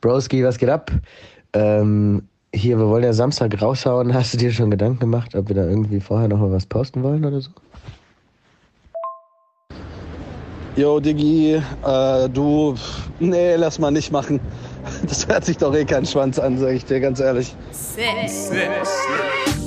Broski, was geht ab? Ähm, hier, wir wollen ja Samstag raushauen. Hast du dir schon Gedanken gemacht, ob wir da irgendwie vorher noch mal was posten wollen oder so? Jo, Diggi, äh, du, nee, lass mal nicht machen. Das hört sich doch eh kein Schwanz an, sag ich dir ganz ehrlich. Six. Six.